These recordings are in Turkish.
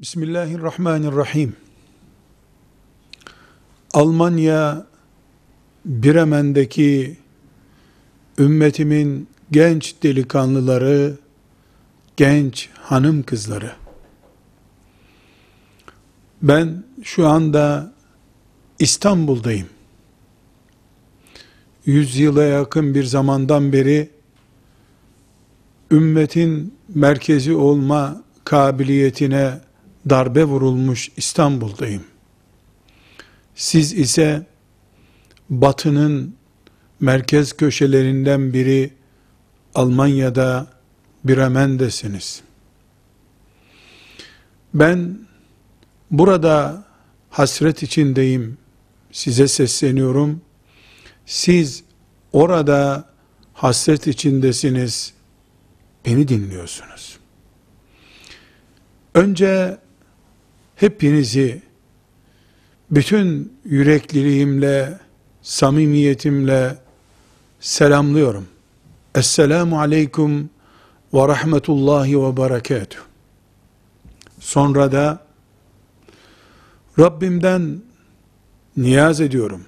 Bismillahirrahmanirrahim. Almanya Bremen'deki ümmetimin genç delikanlıları, genç hanım kızları. Ben şu anda İstanbul'dayım. Yüz yıla yakın bir zamandan beri ümmetin merkezi olma kabiliyetine darbe vurulmuş İstanbul'dayım. Siz ise batının merkez köşelerinden biri Almanya'da Bremen'desiniz. Ben burada hasret içindeyim. Size sesleniyorum. Siz orada hasret içindesiniz. Beni dinliyorsunuz. Önce hepinizi bütün yürekliliğimle, samimiyetimle selamlıyorum. Esselamu aleyküm ve rahmetullahi ve berekatuh. Sonra da Rabbimden niyaz ediyorum.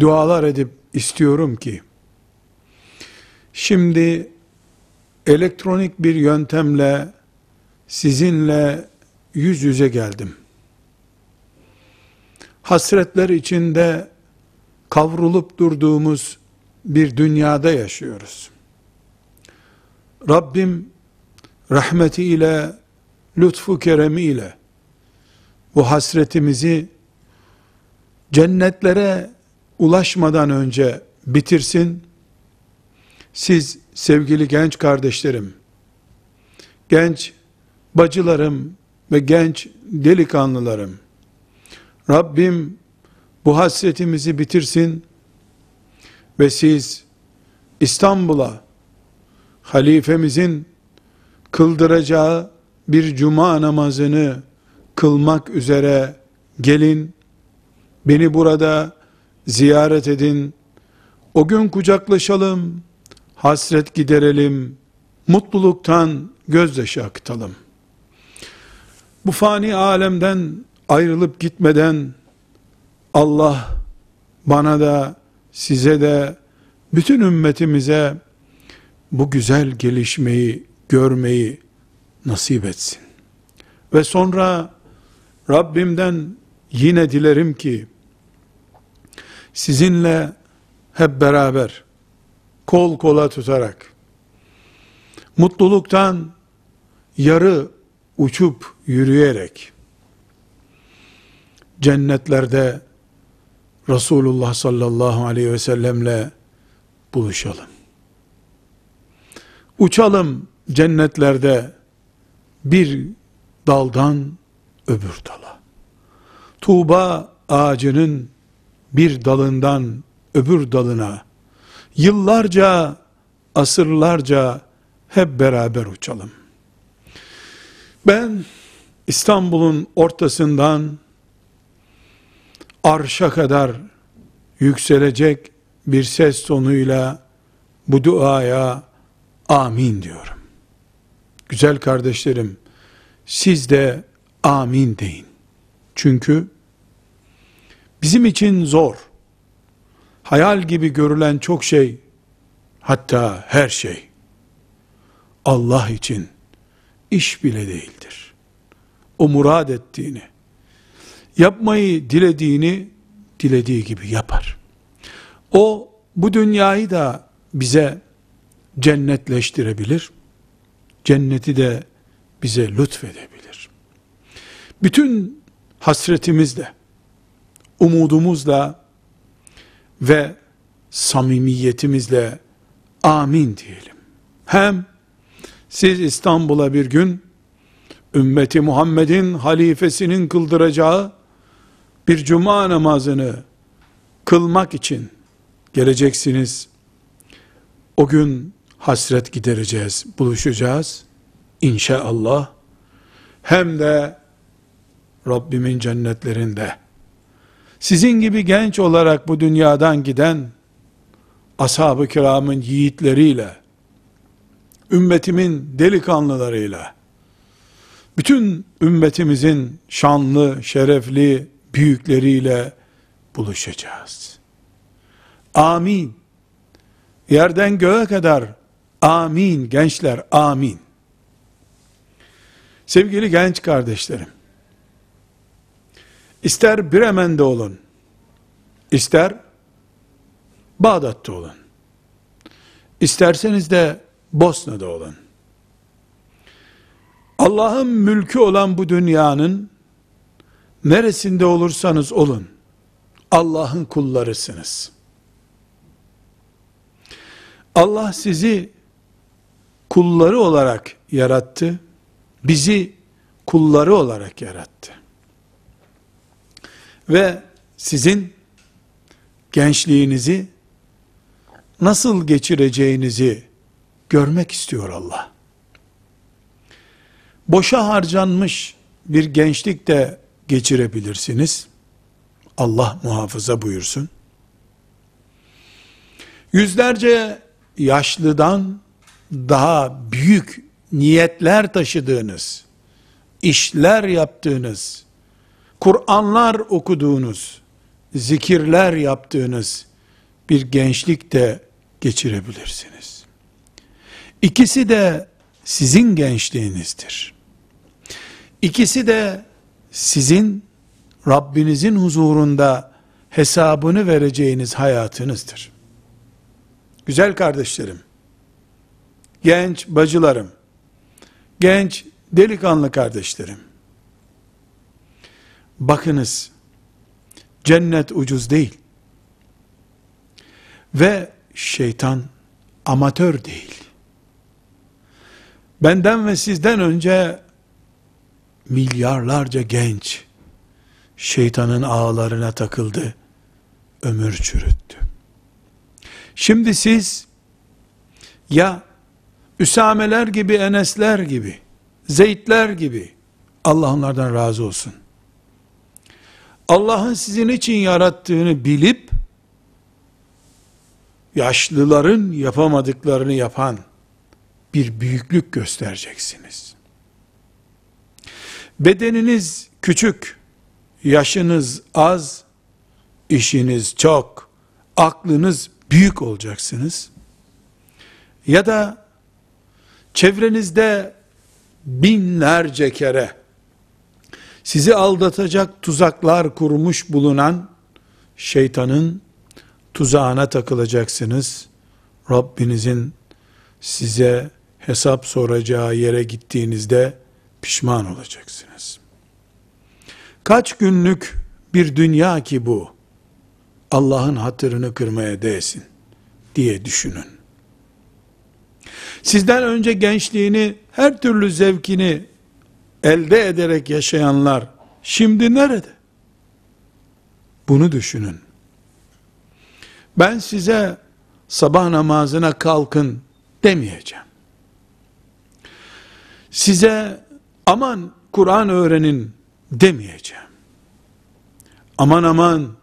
Dualar edip istiyorum ki şimdi elektronik bir yöntemle sizinle yüz yüze geldim. Hasretler içinde kavrulup durduğumuz bir dünyada yaşıyoruz. Rabbim rahmetiyle, lütfu keremiyle bu hasretimizi cennetlere ulaşmadan önce bitirsin. Siz sevgili genç kardeşlerim, genç bacılarım ve genç delikanlılarım, Rabbim bu hasretimizi bitirsin ve siz İstanbul'a halifemizin kıldıracağı bir cuma namazını kılmak üzere gelin, beni burada ziyaret edin, o gün kucaklaşalım, hasret giderelim, mutluluktan gözyaşı akıtalım. Bu fani alemden ayrılıp gitmeden Allah bana da size de bütün ümmetimize bu güzel gelişmeyi görmeyi nasip etsin. Ve sonra Rabbimden yine dilerim ki sizinle hep beraber kol kola tutarak mutluluktan yarı uçup yürüyerek cennetlerde Resulullah sallallahu aleyhi ve sellemle buluşalım. Uçalım cennetlerde bir daldan öbür dala. Tuğba ağacının bir dalından öbür dalına yıllarca, asırlarca hep beraber uçalım. Ben İstanbul'un ortasından arşa kadar yükselecek bir ses tonuyla bu duaya amin diyorum. Güzel kardeşlerim, siz de amin deyin. Çünkü bizim için zor, hayal gibi görülen çok şey, hatta her şey, Allah için iş bile değildir. O murad ettiğini, yapmayı dilediğini dilediği gibi yapar. O bu dünyayı da bize cennetleştirebilir. Cenneti de bize lütfedebilir. Bütün hasretimizle, umudumuzla ve samimiyetimizle amin diyelim. Hem siz İstanbul'a bir gün ümmeti Muhammed'in halifesinin kıldıracağı bir cuma namazını kılmak için geleceksiniz. O gün hasret gidereceğiz, buluşacağız. İnşallah. Hem de Rabbimin cennetlerinde. Sizin gibi genç olarak bu dünyadan giden ashab-ı kiramın yiğitleriyle, ümmetimin delikanlılarıyla, bütün ümmetimizin şanlı, şerefli büyükleriyle buluşacağız. Amin. Yerden göğe kadar amin gençler amin. Sevgili genç kardeşlerim, ister Bremen'de olun, ister Bağdat'ta olun, isterseniz de Bosna'da olun. Allah'ın mülkü olan bu dünyanın neresinde olursanız olun, Allah'ın kullarısınız. Allah sizi kulları olarak yarattı, bizi kulları olarak yarattı. Ve sizin gençliğinizi nasıl geçireceğinizi görmek istiyor Allah. Boşa harcanmış bir gençlik de geçirebilirsiniz. Allah muhafaza buyursun. Yüzlerce yaşlıdan daha büyük niyetler taşıdığınız, işler yaptığınız, Kur'anlar okuduğunuz, zikirler yaptığınız bir gençlik de geçirebilirsiniz. İkisi de sizin gençliğinizdir. İkisi de sizin Rabbinizin huzurunda hesabını vereceğiniz hayatınızdır. Güzel kardeşlerim, genç bacılarım, genç delikanlı kardeşlerim, bakınız, cennet ucuz değil. Ve şeytan amatör değil. Benden ve sizden önce milyarlarca genç şeytanın ağlarına takıldı, ömür çürüttü. Şimdi siz ya Üsameler gibi, Enesler gibi, Zeytler gibi, Allah onlardan razı olsun. Allah'ın sizin için yarattığını bilip, yaşlıların yapamadıklarını yapan bir büyüklük göstereceksiniz. Bedeniniz küçük, yaşınız az, işiniz çok, aklınız büyük olacaksınız. Ya da çevrenizde binlerce kere sizi aldatacak tuzaklar kurmuş bulunan şeytanın tuzağına takılacaksınız. Rabbinizin size hesap soracağı yere gittiğinizde pişman olacaksınız. Kaç günlük bir dünya ki bu? Allah'ın hatırını kırmaya değsin diye düşünün. Sizden önce gençliğini, her türlü zevkini elde ederek yaşayanlar şimdi nerede? Bunu düşünün. Ben size sabah namazına kalkın demeyeceğim. Size aman Kur'an öğrenin demeyeceğim. Aman aman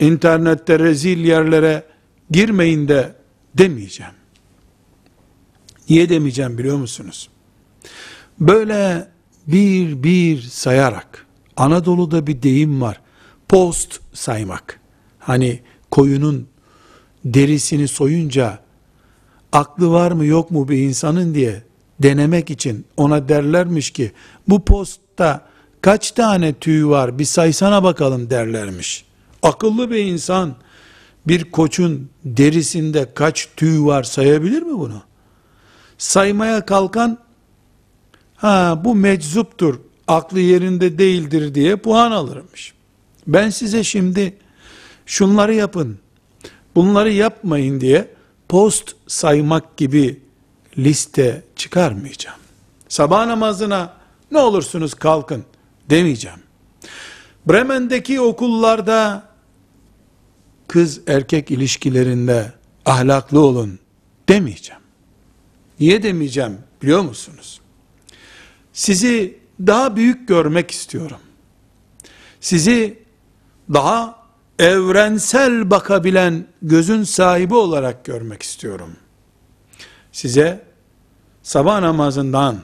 internette rezil yerlere girmeyin de demeyeceğim. Niye demeyeceğim biliyor musunuz? Böyle bir bir sayarak, Anadolu'da bir deyim var, post saymak. Hani koyunun derisini soyunca, aklı var mı yok mu bir insanın diye denemek için ona derlermiş ki, bu postta kaç tane tüy var bir saysana bakalım derlermiş. Akıllı bir insan bir koçun derisinde kaç tüy var sayabilir mi bunu? Saymaya kalkan ha bu meczuptur, aklı yerinde değildir diye puan alırmış. Ben size şimdi şunları yapın, bunları yapmayın diye post saymak gibi liste çıkarmayacağım. Sabah namazına ne olursunuz kalkın demeyeceğim. Bremen'deki okullarda kız erkek ilişkilerinde ahlaklı olun demeyeceğim. Niye demeyeceğim biliyor musunuz? Sizi daha büyük görmek istiyorum. Sizi daha evrensel bakabilen gözün sahibi olarak görmek istiyorum. Size sabah namazından,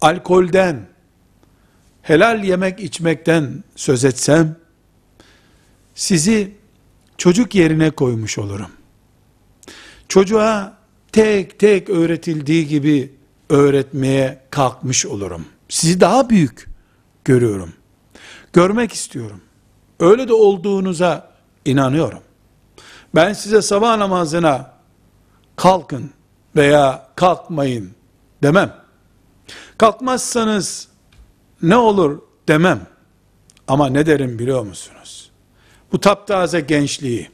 alkolden, helal yemek içmekten söz etsem, sizi çocuk yerine koymuş olurum. Çocuğa tek tek öğretildiği gibi öğretmeye kalkmış olurum. Sizi daha büyük görüyorum. Görmek istiyorum. Öyle de olduğunuza inanıyorum. Ben size sabah namazına kalkın veya kalkmayın demem. Kalkmazsanız ne olur demem. Ama ne derim biliyor musunuz? Bu taptaze gençliği,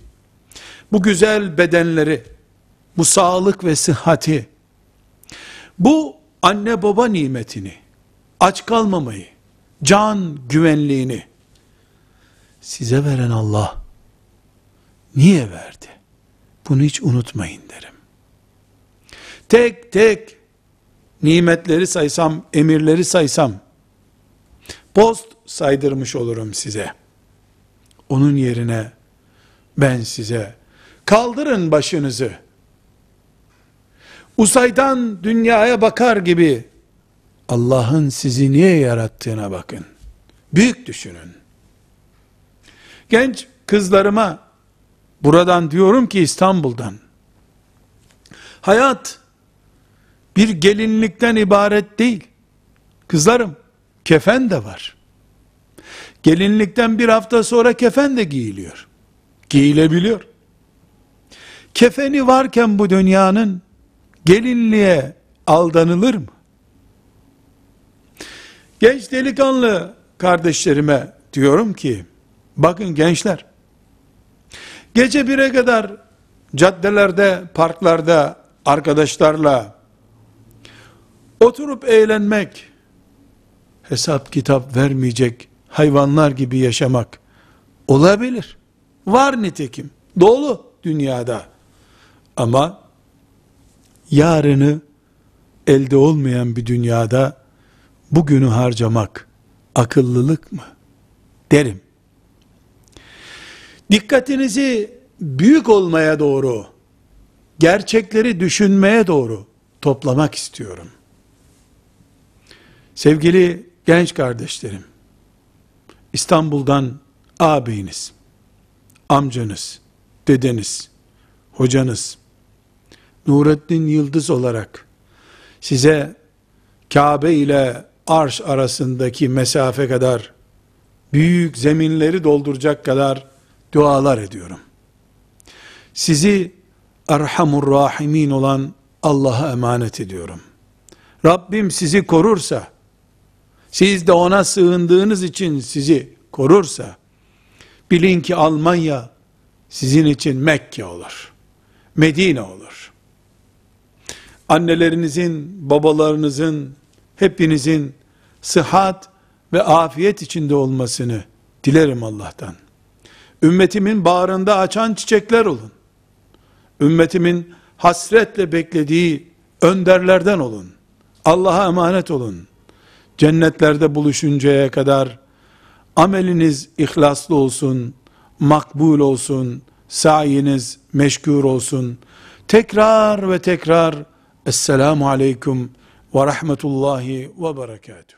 bu güzel bedenleri, bu sağlık ve sıhhati, bu anne baba nimetini, aç kalmamayı, can güvenliğini size veren Allah niye verdi? Bunu hiç unutmayın derim. Tek tek nimetleri saysam, emirleri saysam, post saydırmış olurum size. Onun yerine ben size kaldırın başınızı. Uzaydan dünyaya bakar gibi Allah'ın sizi niye yarattığına bakın. Büyük düşünün. Genç kızlarıma buradan diyorum ki İstanbul'dan hayat bir gelinlikten ibaret değil. Kızlarım, kefen de var. Gelinlikten bir hafta sonra kefen de giyiliyor. Giyilebiliyor. Kefeni varken bu dünyanın gelinliğe aldanılır mı? Genç delikanlı kardeşlerime diyorum ki, bakın gençler, gece bire kadar caddelerde, parklarda arkadaşlarla oturup eğlenmek, hesap kitap vermeyecek hayvanlar gibi yaşamak olabilir. Var nitekim. Dolu dünyada. Ama yarını elde olmayan bir dünyada bugünü harcamak akıllılık mı? Derim. Dikkatinizi büyük olmaya doğru, gerçekleri düşünmeye doğru toplamak istiyorum. Sevgili genç kardeşlerim, İstanbul'dan ağabeyiniz, amcanız, dedeniz, hocanız, Nurettin Yıldız olarak size Kabe ile arş arasındaki mesafe kadar büyük zeminleri dolduracak kadar dualar ediyorum. Sizi Erhamur Rahimin olan Allah'a emanet ediyorum. Rabbim sizi korursa, siz de ona sığındığınız için sizi korursa, bilin ki Almanya sizin için Mekke olur. Medine olur. Annelerinizin, babalarınızın, hepinizin sıhhat ve afiyet içinde olmasını dilerim Allah'tan. Ümmetimin bağrında açan çiçekler olun. Ümmetimin hasretle beklediği önderlerden olun. Allah'a emanet olun. Cennetlerde buluşuncaya kadar ameliniz ihlaslı olsun, makbul olsun, sayiniz meşgul olsun. Tekrar ve tekrar Esselamu Aleyküm ve Rahmetullahi ve Berekatuhu.